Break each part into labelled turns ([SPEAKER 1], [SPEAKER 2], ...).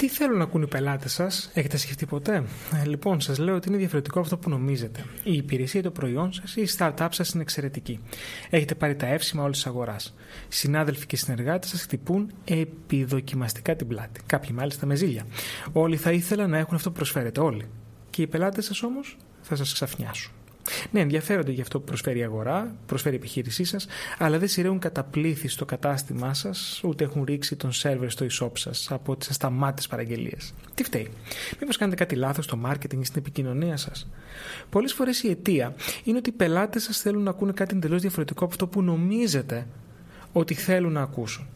[SPEAKER 1] Τι θέλουν να ακούν οι πελάτες σας, έχετε σκεφτεί ποτέ; Ε, λοιπόν, σας λέω ότι είναι διαφορετικό αυτό που νομίζετε. Η υπηρεσία ή το προϊόν σας ή η startup σας είναι εξαιρετική. Έχετε πάρει τα εύσημα όλης της αγοράς. Συνάδελφοι και συνεργάτες σας χτυπούν επιδοκιμαστικά την πλάτη. Κάποιοι μάλιστα με ζήλια. Όλοι θα ήθελαν να έχουν αυτό που προσφέρετε, όλοι. Και οι πελάτες σας όμως θα σας ξαφνιάσουν. Ναι, ενδιαφέρονται για αυτό που προσφέρει η αγορά, προσφέρει η επιχείρησή σας, αλλά δεν σειραίουν κατά πλήθης στο κατάστημά σας, ούτε έχουν ρίξει τον σερβερ στο e-shop σας από τις ασταμάτε παραγγελίες. Τι φταίει, Μήπως κάνετε κάτι λάθος στο marketing ή στην επικοινωνία σας; Πολλές φορές η αιτία είναι ότι οι πελάτες σας θέλουν να ακούνε κάτι εντελώς διαφορετικό από αυτό που νομίζετε ότι θέλουν να ακούσουν.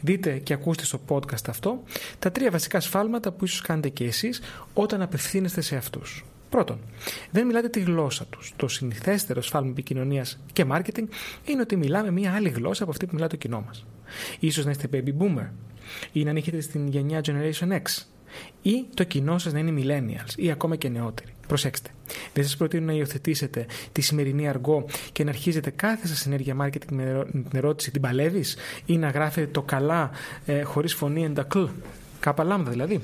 [SPEAKER 1] Δείτε και ακούστε στο podcast αυτό τα τρία βασικά σφάλματα που ίσως κάνετε και εσείς όταν απευθύνεστε σε αυτούς. Πρώτον, δεν μιλάτε τη γλώσσα τους. Το συνηθέστερο σφάλμα επικοινωνίας και marketing είναι ότι μιλάμε μια άλλη γλώσσα από αυτή που μιλάει το κοινό μας. σω να είστε baby boomer ή να ανήκετε στην γενιά Generation X ή το κοινό σας να είναι millennials ή ακόμα και νεότεροι. Προσέξτε. Δεν σας προτείνω να υιοθετήσετε τη σημερινή αργό και να αρχίζετε κάθε σας ενέργεια marketing με την ερώτηση την παλεύεις ή να γράφετε το καλά ε, χωρίς φωνή εντακλ. Κάπα λάμδα δηλαδή.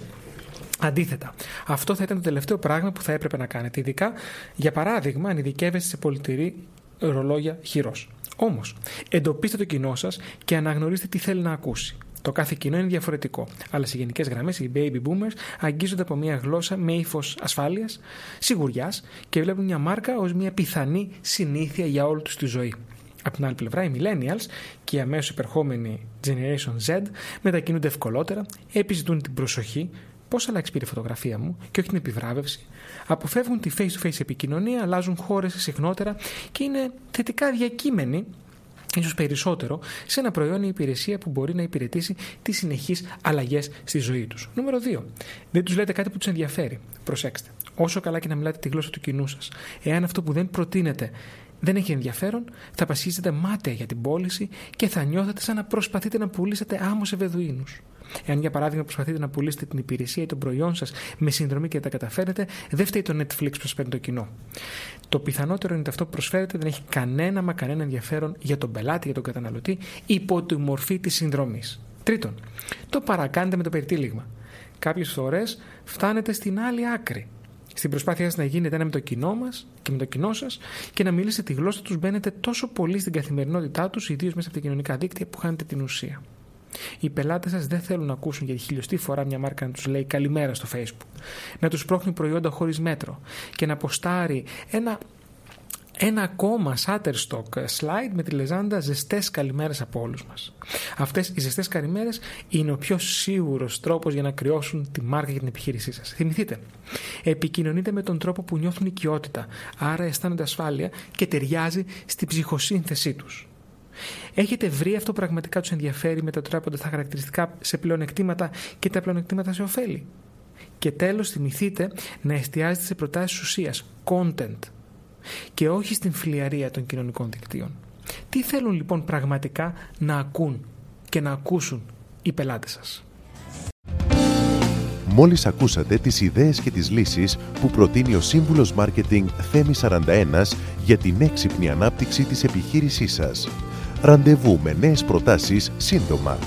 [SPEAKER 1] Αντίθετα, αυτό θα ήταν το τελευταίο πράγμα που θα έπρεπε να κάνετε, ειδικά για παράδειγμα αν ειδικεύεστε σε πολιτηρή ρολόγια χειρός. Όμως, εντοπίστε το κοινό σας και αναγνωρίστε τι θέλει να ακούσει. Το κάθε κοινό είναι διαφορετικό, αλλά σε γενικές γραμμές οι baby boomers αγγίζονται από μια γλώσσα με ύφος ασφάλειας, σιγουριάς και βλέπουν μια μάρκα ως μια πιθανή συνήθεια για όλη τους τη ζωή. Από την άλλη πλευρά, οι millennials και οι αμέσως υπερχόμενοι Generation Z μετακινούνται ευκολότερα, επιζητούν την προσοχή, πώς αλλάξει πήρε η φωτογραφία μου και όχι την επιβράβευση. Αποφεύγουν τη face-to-face επικοινωνία, αλλάζουν χώρες συχνότερα και είναι θετικά διακείμενοι ίσως περισσότερο, σε ένα προϊόν ή υπηρεσία που μπορεί να υπηρετήσει τις συνεχείς αλλαγές στη ζωή τους. Νούμερο 2. Δεν τους λέτε κάτι που τους ενδιαφέρει. Προσέξτε. Όσο καλά και να μιλάτε τη γλώσσα του κοινού σας, εάν αυτό που δεν προτείνετε δεν έχει ενδιαφέρον, θα πασχίζετε μάταια για την πώληση και θα νιώθετε σαν να προσπαθείτε να πουλήσετε άμμος σε Βεδουίνου. Εάν για παράδειγμα προσπαθείτε να πουλήσετε την υπηρεσία ή τον προϊόν σας με συνδρομή και τα καταφέρετε, δεν φταίει το Netflix που σας παίρνει το κοινό. Το πιθανότερο είναι ότι αυτό που προσφέρετε δεν έχει κανένα μα κανένα ενδιαφέρον για τον πελάτη, για τον καταναλωτή, υπό τη μορφή της συνδρομής. Τρίτον, το παρακάνετε με το περιτύλιγμα. Κάποιες φορές φτάνετε στην άλλη άκρη. Στην προσπάθειά σας να γίνετε ένα με το κοινό μας και με το κοινό σας και να μιλήσετε τη γλώσσα τους, μπαίνετε τόσο πολύ στην καθημερινότητά τους, ιδίως μέσα από τα κοινωνικά δίκτυα που χάνετε την ουσία. Οι πελάτες σας δεν θέλουν να ακούσουν για τη χιλιοστή φορά μια μάρκα να τους λέει καλημέρα στο Facebook, να τους πρόχνει προϊόντα χωρίς μέτρο και να αποστάρει ένα ένα ακόμα Shutterstock slide με τη λεζάντα ζεστές καλημέρες από όλους μας. Αυτές οι ζεστές καλημέρες είναι ο πιο σίγουρος τρόπος για να κρυώσουν τη μάρκα για την επιχείρησή σας. Θυμηθείτε, επικοινωνείτε με τον τρόπο που νιώθουν οικειότητα, άρα αισθάνονται ασφάλεια και ταιριάζει στη ψυχοσύνθεσή τους. Έχετε βρει αυτό που πραγματικά τους ενδιαφέρει μετατρέποντα τα χαρακτηριστικά σε πλεονεκτήματα και τα πλεονεκτήματα σε ωφέλη. Και τέλος, θυμηθείτε να εστιάζετε σε προτάσεις ουσίας, content, και όχι στην φλιαρία των κοινωνικών δικτύων. Τι θέλουν λοιπόν πραγματικά να ακούν και να ακούσουν οι πελάτες σας;
[SPEAKER 2] Μόλις ακούσατε τις ιδέες και τις λύσεις που προτείνει ο σύμβουλος Μάρκετινγκ Θέμη 41 για την έξυπνη ανάπτυξη της επιχείρησής σας. Ραντεβού με νέες προτάσεις σύντομα.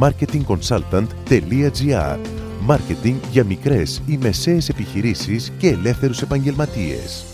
[SPEAKER 2] marketingconsultant.gr Μάρκετινγκ για μικρές ή μεσαίες επιχειρήσεις και ελεύθερους επαγγελματίες.